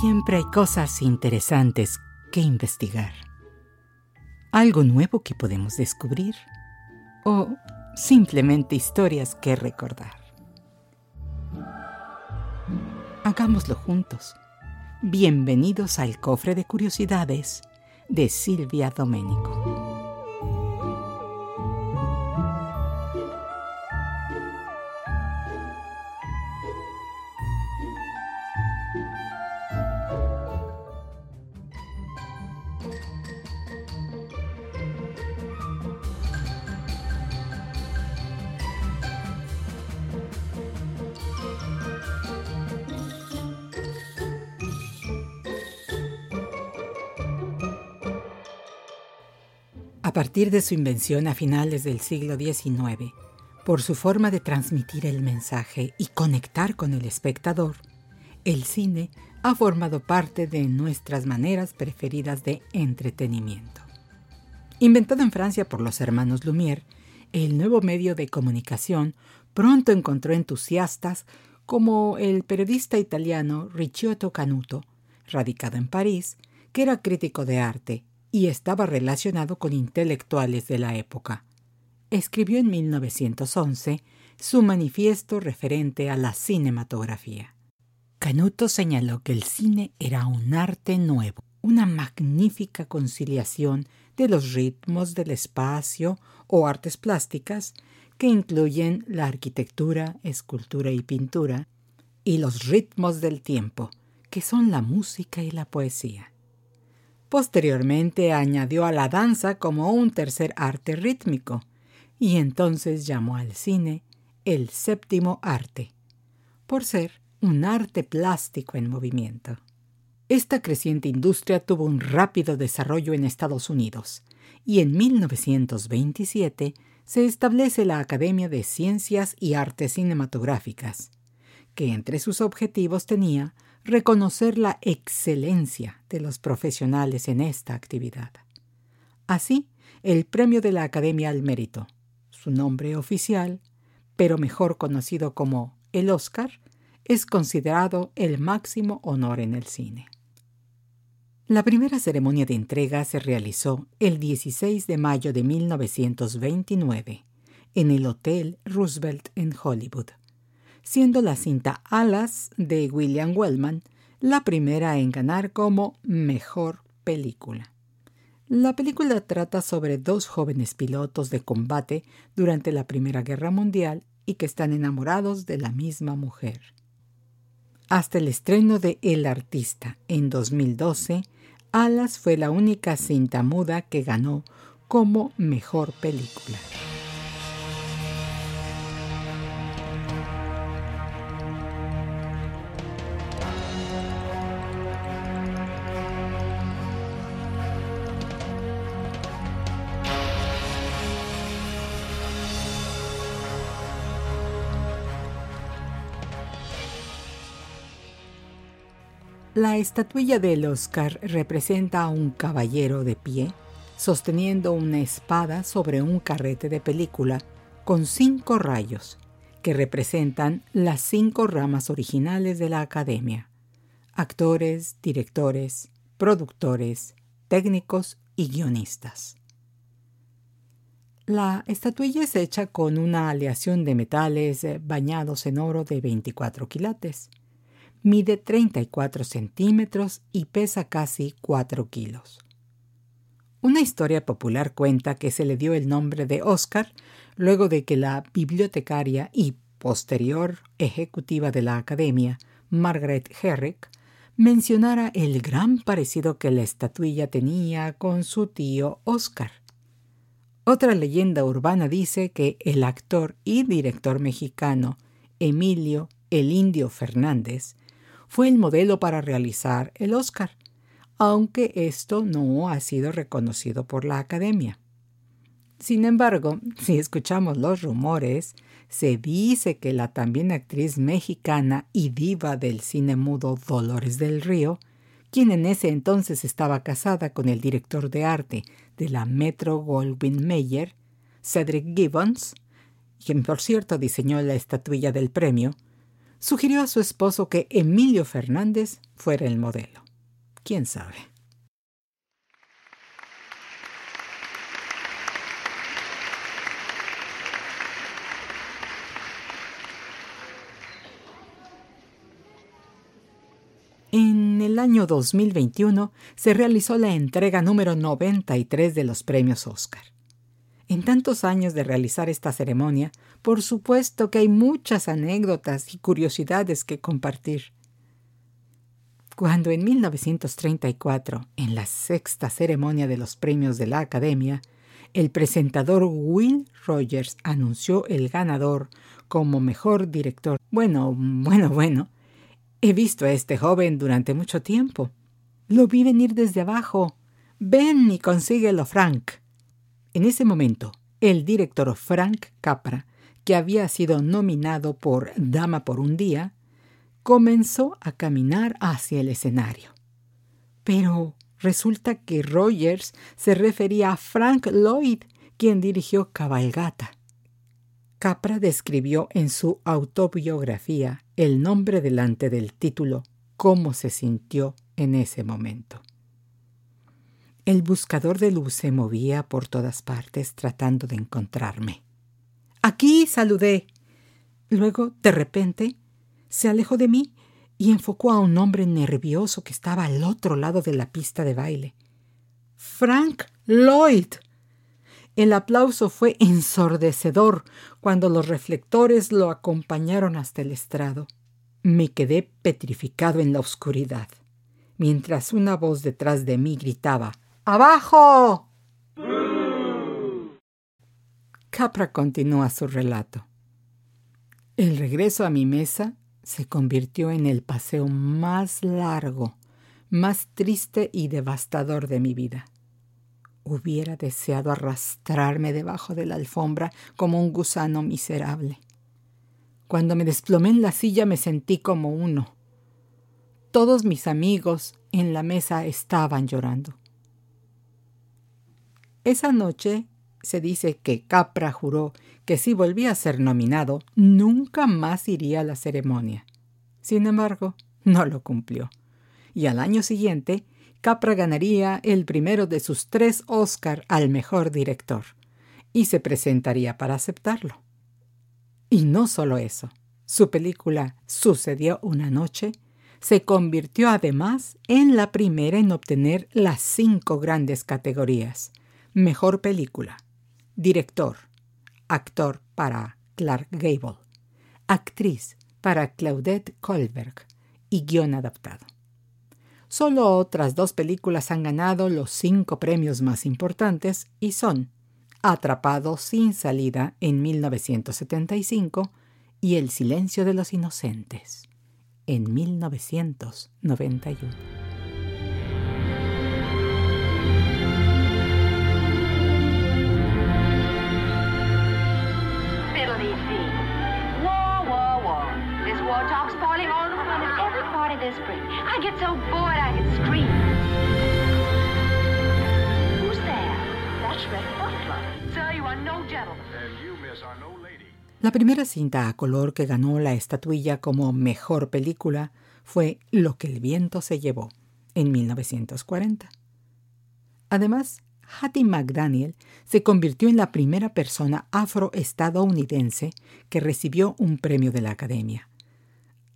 Siempre hay cosas interesantes que investigar. Algo nuevo que podemos descubrir. O simplemente historias que recordar. Hagámoslo juntos. Bienvenidos al cofre de curiosidades de Silvia Domenico. A partir de su invención a finales del siglo XIX, por su forma de transmitir el mensaje y conectar con el espectador, el cine ha formado parte de nuestras maneras preferidas de entretenimiento. Inventado en Francia por los hermanos Lumière, el nuevo medio de comunicación pronto encontró entusiastas como el periodista italiano Ricciotto Canuto, radicado en París, que era crítico de arte y estaba relacionado con intelectuales de la época. Escribió en 1911 su manifiesto referente a la cinematografía. Canuto señaló que el cine era un arte nuevo, una magnífica conciliación de los ritmos del espacio o artes plásticas que incluyen la arquitectura, escultura y pintura, y los ritmos del tiempo, que son la música y la poesía. Posteriormente añadió a la danza como un tercer arte rítmico, y entonces llamó al cine el séptimo arte, por ser un arte plástico en movimiento. Esta creciente industria tuvo un rápido desarrollo en Estados Unidos, y en 1927 se establece la Academia de Ciencias y Artes Cinematográficas, que entre sus objetivos tenía reconocer la excelencia de los profesionales en esta actividad. Así, el premio de la Academia al Mérito, su nombre oficial, pero mejor conocido como el Oscar, es considerado el máximo honor en el cine. La primera ceremonia de entrega se realizó el 16 de mayo de 1929 en el Hotel Roosevelt en Hollywood siendo la cinta Alas de William Wellman la primera en ganar como mejor película. La película trata sobre dos jóvenes pilotos de combate durante la Primera Guerra Mundial y que están enamorados de la misma mujer. Hasta el estreno de El Artista en 2012, Alas fue la única cinta muda que ganó como mejor película. La estatuilla del Oscar representa a un caballero de pie sosteniendo una espada sobre un carrete de película con cinco rayos que representan las cinco ramas originales de la academia. Actores, directores, productores, técnicos y guionistas. La estatuilla es hecha con una aleación de metales bañados en oro de 24 quilates mide 34 centímetros y pesa casi 4 kilos. Una historia popular cuenta que se le dio el nombre de Oscar luego de que la bibliotecaria y posterior ejecutiva de la Academia, Margaret Herrick, mencionara el gran parecido que la estatuilla tenía con su tío Oscar. Otra leyenda urbana dice que el actor y director mexicano Emilio el Indio Fernández fue el modelo para realizar el Oscar, aunque esto no ha sido reconocido por la Academia. Sin embargo, si escuchamos los rumores, se dice que la también actriz mexicana y diva del cine mudo Dolores del Río, quien en ese entonces estaba casada con el director de arte de la Metro Goldwyn Mayer, Cedric Gibbons, quien por cierto diseñó la estatuilla del premio, sugirió a su esposo que Emilio Fernández fuera el modelo. ¿Quién sabe? En el año 2021 se realizó la entrega número 93 de los premios Oscar. En tantos años de realizar esta ceremonia, por supuesto que hay muchas anécdotas y curiosidades que compartir. Cuando en 1934, en la sexta ceremonia de los premios de la Academia, el presentador Will Rogers anunció el ganador como mejor director. Bueno, bueno, bueno, He visto a este joven durante mucho tiempo. Lo vi venir desde abajo. Ven y consíguelo, Frank. En ese momento, el director Frank Capra, que había sido nominado por Dama por un día, comenzó a caminar hacia el escenario. Pero resulta que Rogers se refería a Frank Lloyd, quien dirigió Cabalgata. Capra describió en su autobiografía el nombre delante del título, cómo se sintió en ese momento. El buscador de luz se movía por todas partes tratando de encontrarme. Aquí saludé. Luego, de repente, se alejó de mí y enfocó a un hombre nervioso que estaba al otro lado de la pista de baile. Frank Lloyd. El aplauso fue ensordecedor cuando los reflectores lo acompañaron hasta el estrado. Me quedé petrificado en la oscuridad, mientras una voz detrás de mí gritaba ¡Abajo! Capra continúa su relato. El regreso a mi mesa se convirtió en el paseo más largo, más triste y devastador de mi vida. Hubiera deseado arrastrarme debajo de la alfombra como un gusano miserable. Cuando me desplomé en la silla me sentí como uno. Todos mis amigos en la mesa estaban llorando. Esa noche se dice que Capra juró que si volvía a ser nominado, nunca más iría a la ceremonia. Sin embargo, no lo cumplió. Y al año siguiente Capra ganaría el primero de sus tres Oscar al mejor director y se presentaría para aceptarlo. Y no solo eso, su película Sucedió una noche se convirtió además en la primera en obtener las cinco grandes categorías. Mejor película, director, actor para Clark Gable, actriz para Claudette Colberg y guion adaptado. Solo otras dos películas han ganado los cinco premios más importantes y son Atrapado sin salida en 1975 y El silencio de los inocentes en 1991. La primera cinta a color que ganó la estatuilla como mejor película fue Lo que el viento se llevó, en 1940. Además, Hattie McDaniel se convirtió en la primera persona afroestadounidense que recibió un premio de la Academia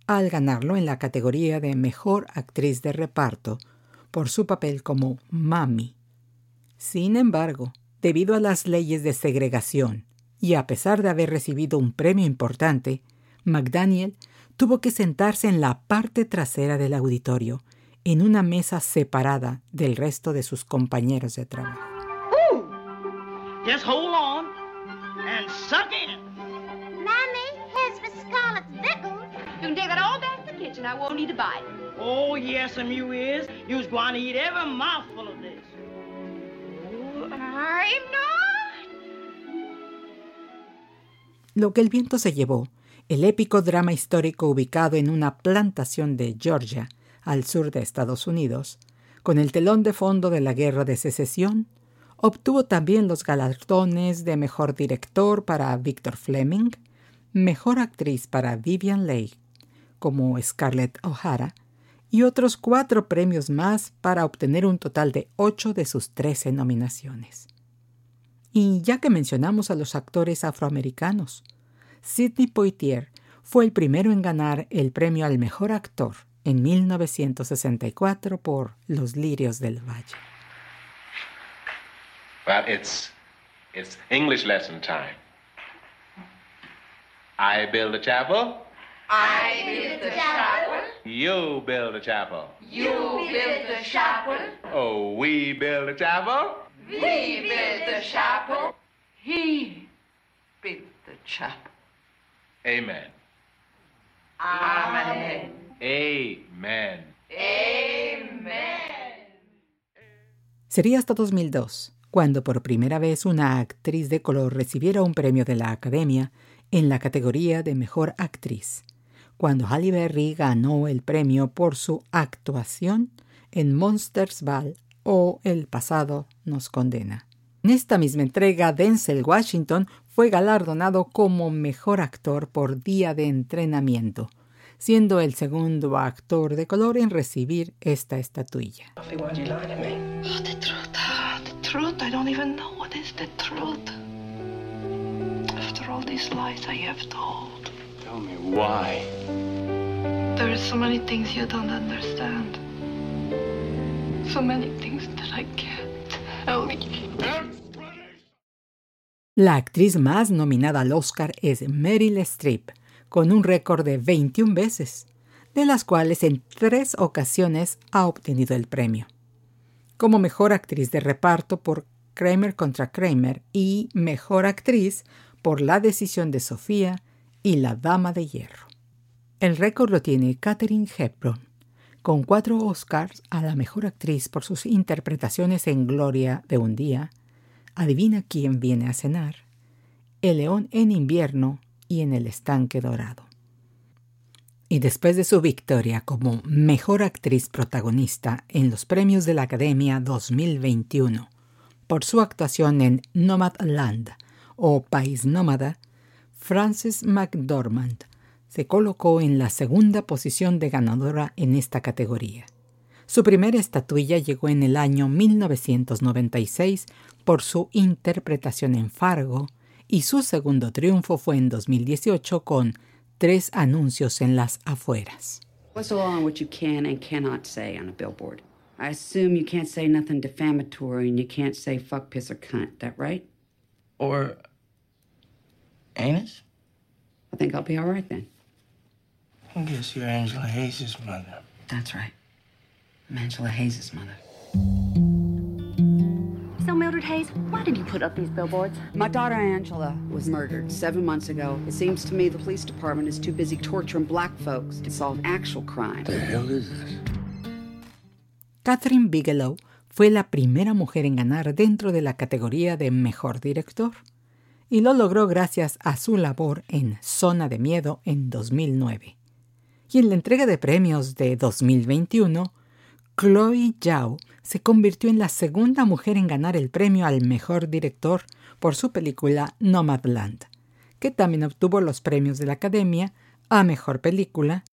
al ganarlo en la categoría de Mejor Actriz de Reparto por su papel como Mami. Sin embargo, debido a las leyes de segregación y a pesar de haber recibido un premio importante, McDaniel tuvo que sentarse en la parte trasera del auditorio, en una mesa separada del resto de sus compañeros de trabajo. Just hold on and suck. You can take that all back to the kitchen. I won't need to buy it. Oh, yes, and you is. You's going to eat every mouthful of this. I'm not. Lo que el viento se llevó, el épico drama histórico ubicado en una plantación de Georgia, al sur de Estados Unidos, con el telón de fondo de la Guerra de Secesión, obtuvo también los galardones de Mejor Director para Victor Fleming, Mejor Actriz para Vivian Leigh, como Scarlett O'Hara, y otros cuatro premios más para obtener un total de ocho de sus trece nominaciones. Y ya que mencionamos a los actores afroamericanos, Sidney Poitier fue el primero en ganar el premio al mejor actor en 1964 por Los Lirios del Valle. Well, it's it's English lesson time. I build a chapel. I build the chapel. You build a chapel. You build the chapel. Oh, we build a chapel. We build the chapel. He built the chapel. Amen. Amen. Amen. Amen. Sería hasta 2002 cuando por primera vez una actriz de color recibiera un premio de la Academia en la categoría de Mejor Actriz, cuando Halle Berry ganó el premio por su actuación en Monsters Ball o El pasado nos condena. En esta misma entrega, Denzel Washington fue galardonado como mejor actor por día de entrenamiento, siendo el segundo actor de color en recibir esta estatuilla. The Tell me why. There are so many things you don't understand. So many things that I can't tell you. La actriz más nominada al Oscar es Meryl Streep, con un récord de 21 veces, de las cuales en tres ocasiones ha obtenido el premio. Como mejor actriz de reparto por Kramer contra Kramer y mejor actriz por La decisión de Sofía y La Dama de Hierro. El récord lo tiene Katherine Hepburn, con cuatro Oscars a la mejor actriz por sus interpretaciones en Gloria de un día, Adivina quién viene a cenar, El león en invierno y en el estanque dorado. Y después de su victoria como mejor actriz protagonista en los premios de la Academia 2021 por su actuación en Nomadland o País Nómada, Frances McDormand se colocó en la segunda posición de ganadora en esta categoría. Su primera estatuilla llegó en el año 1996 por su interpretación en Fargo y su segundo triunfo fue en 2018 con tres anuncios en las afueras. What's the law on what you can and cannot say on a billboard? I assume you can't say nothing defamatory and you can't say fuck, piss, or cunt. That right? Or anus? I think I'll be all right then. I guess you're Angela Hayes' mother. That's right. I'm Angela Hayes' mother. So, Mildred Hayes, why did you put up these billboards? My daughter Angela was murdered seven months ago. It seems to me the police department is too busy torturing black folks to solve actual crime. The hell is this? Catherine Bigelow fue la primera mujer en ganar dentro de la categoría de Mejor Director, y lo logró gracias a su labor en Zona de Miedo en 2009. Y en la entrega de premios de 2021, Chloe Zhao se convirtió en la segunda mujer en ganar el premio al Mejor Director por su película Nomadland, que también obtuvo los premios de la Academia a Mejor Película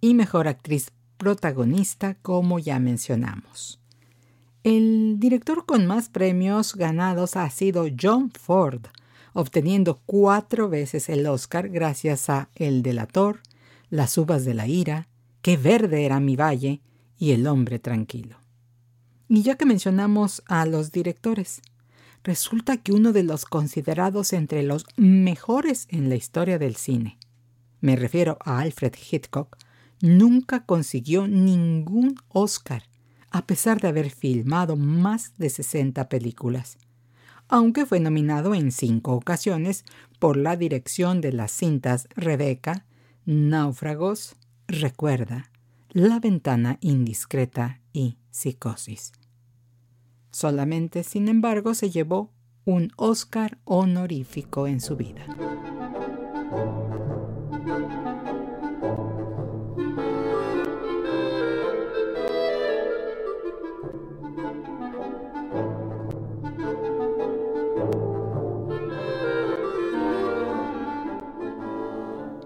y Mejor Actriz Protagonista, como ya mencionamos. El director con más premios ganados ha sido John Ford, obteniendo cuatro veces el Oscar gracias a El Delator, Las Uvas de la Ira, Qué verde era mi valle y El Hombre Tranquilo. Y ya que mencionamos a los directores, resulta que uno de los considerados entre los mejores en la historia del cine, me refiero a Alfred Hitchcock, nunca consiguió ningún Oscar, a pesar de haber filmado más de 60 películas, aunque fue nominado en cinco ocasiones por la dirección de las cintas Rebeca, Náufragos, Recuerda, La ventana indiscreta y Psicosis. Solamente, sin embargo, se llevó un Oscar honorífico en su vida.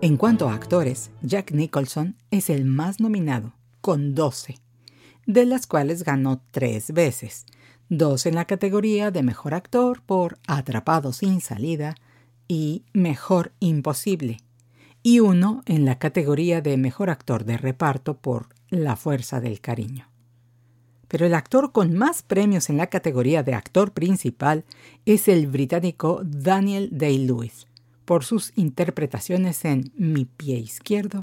En cuanto a actores, Jack Nicholson es el más nominado, con 12, de las cuales ganó tres veces, dos en la categoría de Mejor Actor por Atrapado sin salida y Mejor Imposible, y uno en la categoría de Mejor Actor de Reparto por La Fuerza del Cariño. Pero el actor con más premios en la categoría de actor principal es el británico Daniel Day-Lewis, por sus interpretaciones en Mi pie izquierdo,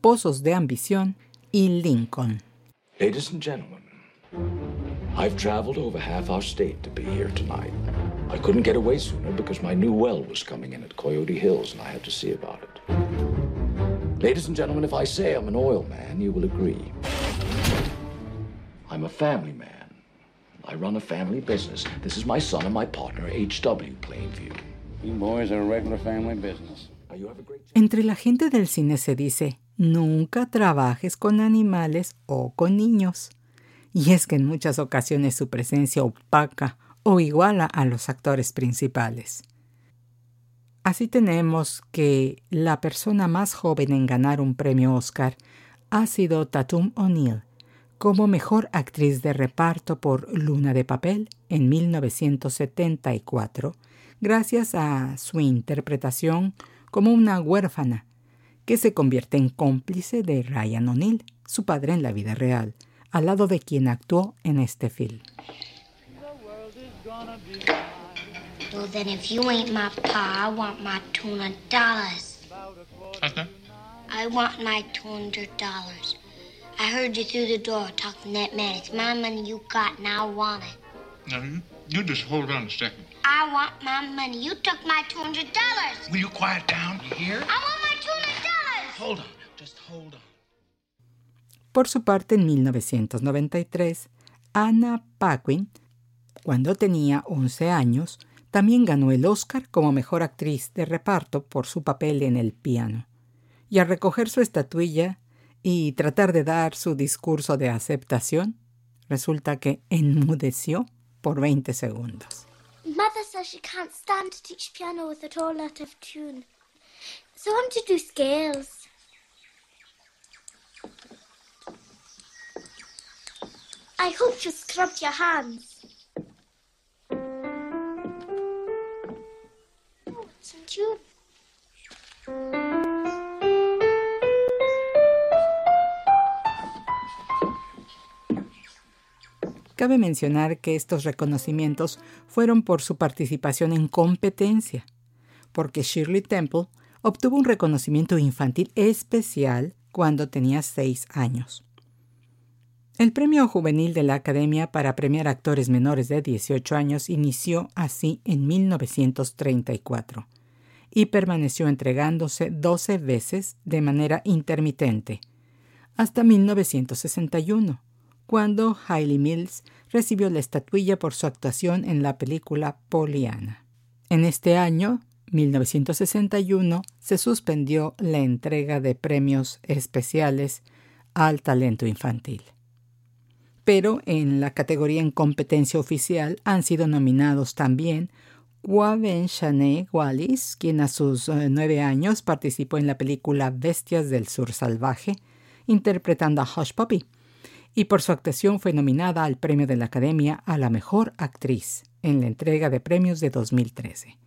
Pozos de ambición y Lincoln. Ladies and gentlemen, I've traveled over half our state to be here tonight. I couldn't get away sooner because my new well was coming in at Coyote Hills and I had to see about it. Ladies and gentlemen, if I say I'm an oil man, you will agree. I'm a family man. I run a family business. This is my son and my partner, H.W. Plainview. You boys are a regular family business. Entre la gente del cine se dice, nunca trabajes con animales o con niños. Y es que en muchas ocasiones su presencia opaca o iguala a los actores principales. Así tenemos que la persona más joven en ganar un premio Oscar ha sido Tatum O'Neill, como mejor actriz de reparto por Luna de Papel en 1974, gracias a su interpretación como una huérfana que se convierte en cómplice de Ryan O'Neill, su padre en la vida real, al lado de quien actuó en este film. Well, then if you ain't my pa, I want my $200. Okay. I want my $200. I heard you through the door talking that man. It's my money you got, and I want it. Now, you, you just hold on a second. I want my money. You took my $200. Will you quiet down? You hear? I want my $200. Hold on. Just hold on. Por su parte, en 1993, Anna Paquin, cuando tenía 11 años, también ganó el Oscar como mejor actriz de reparto por su papel en el piano. Y al recoger su estatuilla y tratar de dar su discurso de aceptación, resulta que enmudeció por 20 segundos. Mother says she can't stand to teach piano with it all out of tune. So I'm to do scales. I hope you scrubbed your hands. Oh, it's in tune. Cabe mencionar que estos reconocimientos fueron por su participación en competencia, porque Shirley Temple obtuvo un reconocimiento infantil especial cuando tenía seis años. El premio juvenil de la Academia para premiar actores menores de 18 años inició así en 1934 y permaneció entregándose 12 veces de manera intermitente, hasta 1961, cuando Hailey Mills recibió la estatuilla por su actuación en la película Pollyanna. En este año, 1961, se suspendió la entrega de premios especiales al talento infantil. Pero en la categoría en competencia oficial han sido nominados también Waven Shanae Wallis, quien a sus eh, nueve años participó en la película Bestias del Sur Salvaje, interpretando a Hush Puppy, y por su actuación fue nominada al Premio de la Academia a la Mejor Actriz en la entrega de premios de 2013,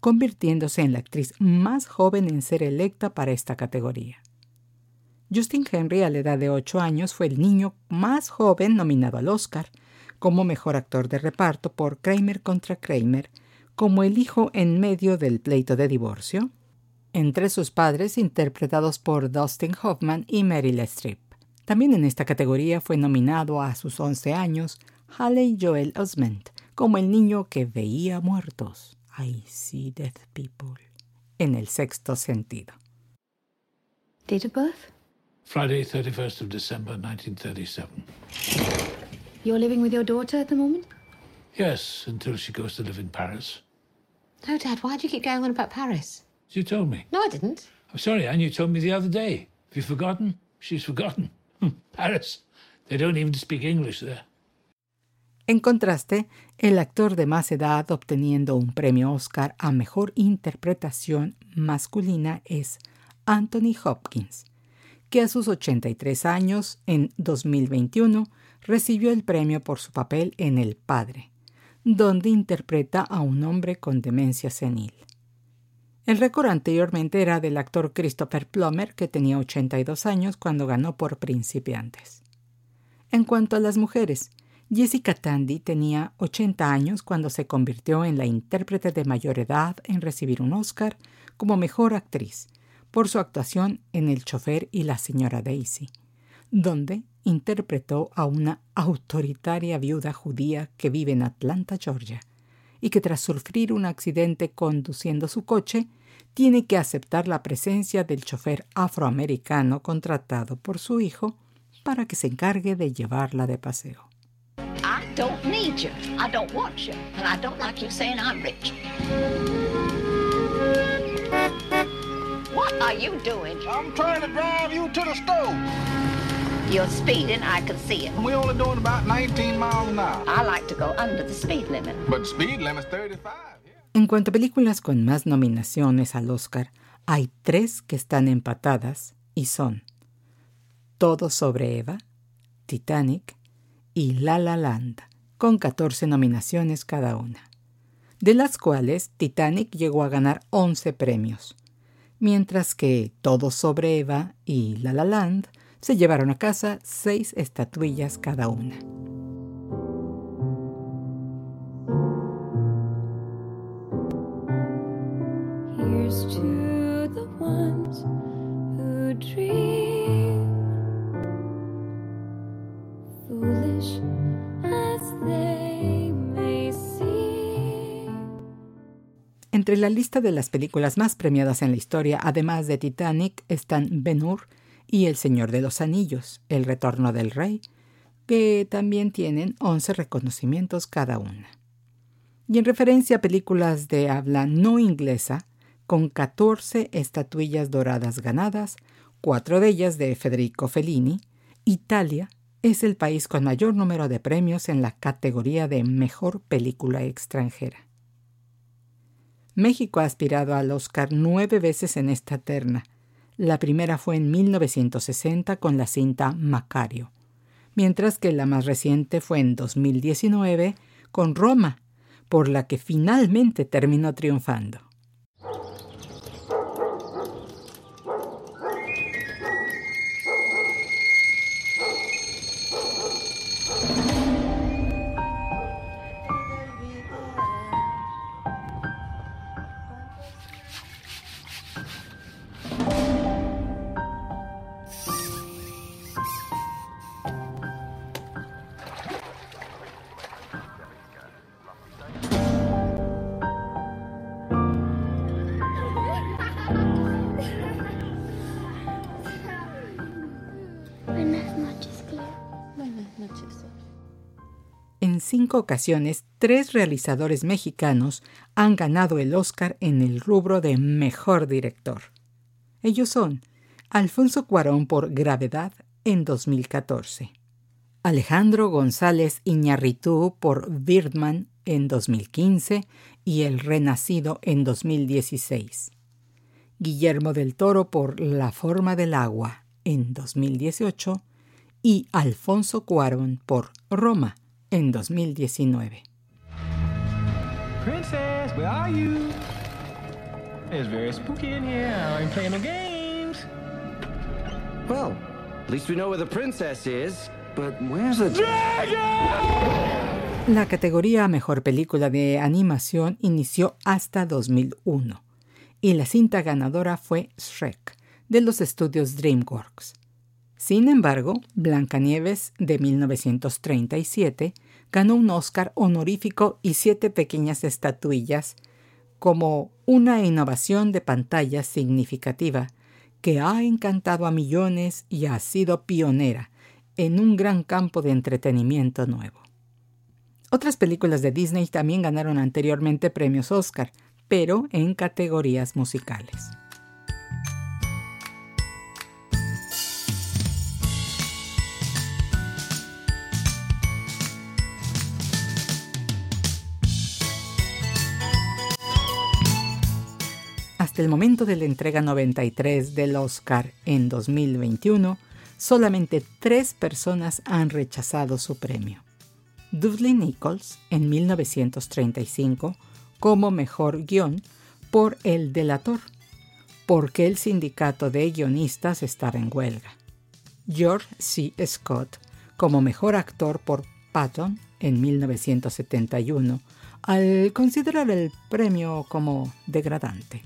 convirtiéndose en la actriz más joven en ser electa para esta categoría. Justin Henry, a la edad de 8 años, fue el niño más joven nominado al Oscar como mejor actor de reparto por Kramer contra Kramer, como el hijo en medio del pleito de divorcio, entre sus padres interpretados por Dustin Hoffman y Meryl Streep. También en esta categoría fue nominado a sus 11 años Haley Joel Osment como el niño que veía muertos. I see dead people. En el sexto sentido. Date of birth? Friday, 31st of December, 1937. You're living with your daughter at the moment? Yes, until she goes to live in Paris. No, Dad, why do you keep going on about Paris? You told me. No, I didn't. I'm sorry, Anne, you told me the other day. Have you forgotten? She's forgotten. Paris. They don't even speak English there. En contraste, el actor de más edad obteniendo un premio Oscar a mejor interpretación masculina es Anthony Hopkins, que a sus 83 años, en 2021, recibió el premio por su papel en El Padre, donde interpreta a un hombre con demencia senil. El récord anteriormente era del actor Christopher Plummer, que tenía 82 años cuando ganó por Principiantes. En cuanto a las mujeres, Jessica Tandy tenía 80 años cuando se convirtió en la intérprete de mayor edad en recibir un Oscar como mejor actriz por su actuación en El chofer y la señora Daisy, donde interpretó a una autoritaria viuda judía que vive en Atlanta, Georgia, y que tras sufrir un accidente conduciendo su coche, tiene que aceptar la presencia del chofer afroamericano contratado por su hijo para que se encargue de llevarla de paseo. What are you doing? I'm trying to drive you to the store. You're speeding, I can see it. We're only doing about 19 miles an hour. I like to go under the speed limit. But speed limit's 35. En cuanto a películas con más nominaciones al Oscar, hay tres que están empatadas y son Todo sobre Eva, Titanic y La La Land, con 14 nominaciones cada una, de las cuales Titanic llegó a ganar 11 premios, mientras que Todo sobre Eva y La La Land se llevaron a casa 6 estatuillas cada una. Here's to the ones who dream, foolish as they may seem. Entre la lista de las películas más premiadas en la historia, además de Titanic, están Ben Hur y El Señor de los Anillos, El Retorno del Rey, que también tienen 11 reconocimientos cada una. Y en referencia a películas de habla no inglesa, con 14 estatuillas doradas ganadas, cuatro de ellas de Federico Fellini, Italia es el país con mayor número de premios en la categoría de Mejor Película Extranjera. México ha aspirado al Oscar nueve veces en esta terna. La primera fue en 1960 con la cinta Macario, mientras que la más reciente fue en 2019 con Roma, por la que finalmente terminó triunfando. En cinco ocasiones, tres realizadores mexicanos han ganado el Oscar en el rubro de Mejor Director. Ellos son Alfonso Cuarón por Gravedad en 2014, Alejandro González Iñarritu por Birdman en 2015 y El Renacido en 2016, Guillermo del Toro por La Forma del Agua en 2018 y Alfonso Cuarón por Roma en 2019. Princess, where are you? It's very spooky in here. I ain't playing no games. Well, at least we know where the princess is. But where's the La categoría Mejor Película de Animación inició hasta 2001 y la cinta ganadora fue Shrek, de los estudios DreamWorks. Sin embargo, Blancanieves, de 1937, ganó un Oscar honorífico y siete pequeñas estatuillas como una innovación de pantalla significativa que ha encantado a millones y ha sido pionera en un gran campo de entretenimiento nuevo. Otras películas de Disney también ganaron anteriormente premios Oscar, pero en categorías musicales. Hasta el momento de la entrega 93 del Oscar en 2021, solamente tres personas han rechazado su premio. Dudley Nichols en 1935 como mejor guion por El Delator, porque el sindicato de guionistas estaba en huelga. George C. Scott como mejor actor por Patton en 1971, al considerar el premio como degradante.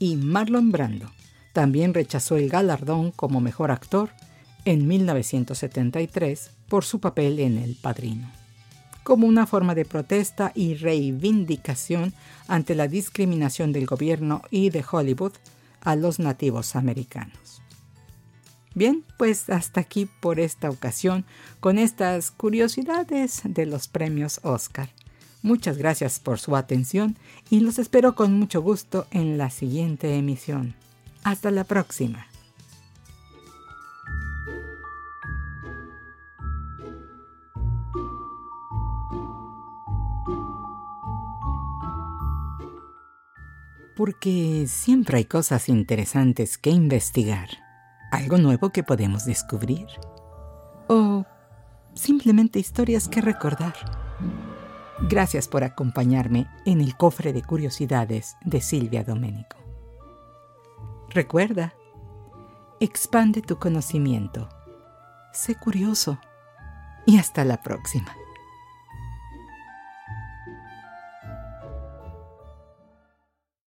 Y Marlon Brando también rechazó el galardón como mejor actor en 1973 por su papel en El Padrino, como una forma de protesta y reivindicación ante la discriminación del gobierno y de Hollywood a los nativos americanos. Bien, pues hasta aquí por esta ocasión con estas curiosidades de los premios Oscar. Muchas gracias por su atención y los espero con mucho gusto en la siguiente emisión. Hasta la próxima. Porque siempre hay cosas interesantes que investigar, algo nuevo que podemos descubrir o simplemente historias que recordar. Gracias por acompañarme en el cofre de curiosidades de Silvia Domenico. Recuerda, expande tu conocimiento, sé curioso y hasta la próxima.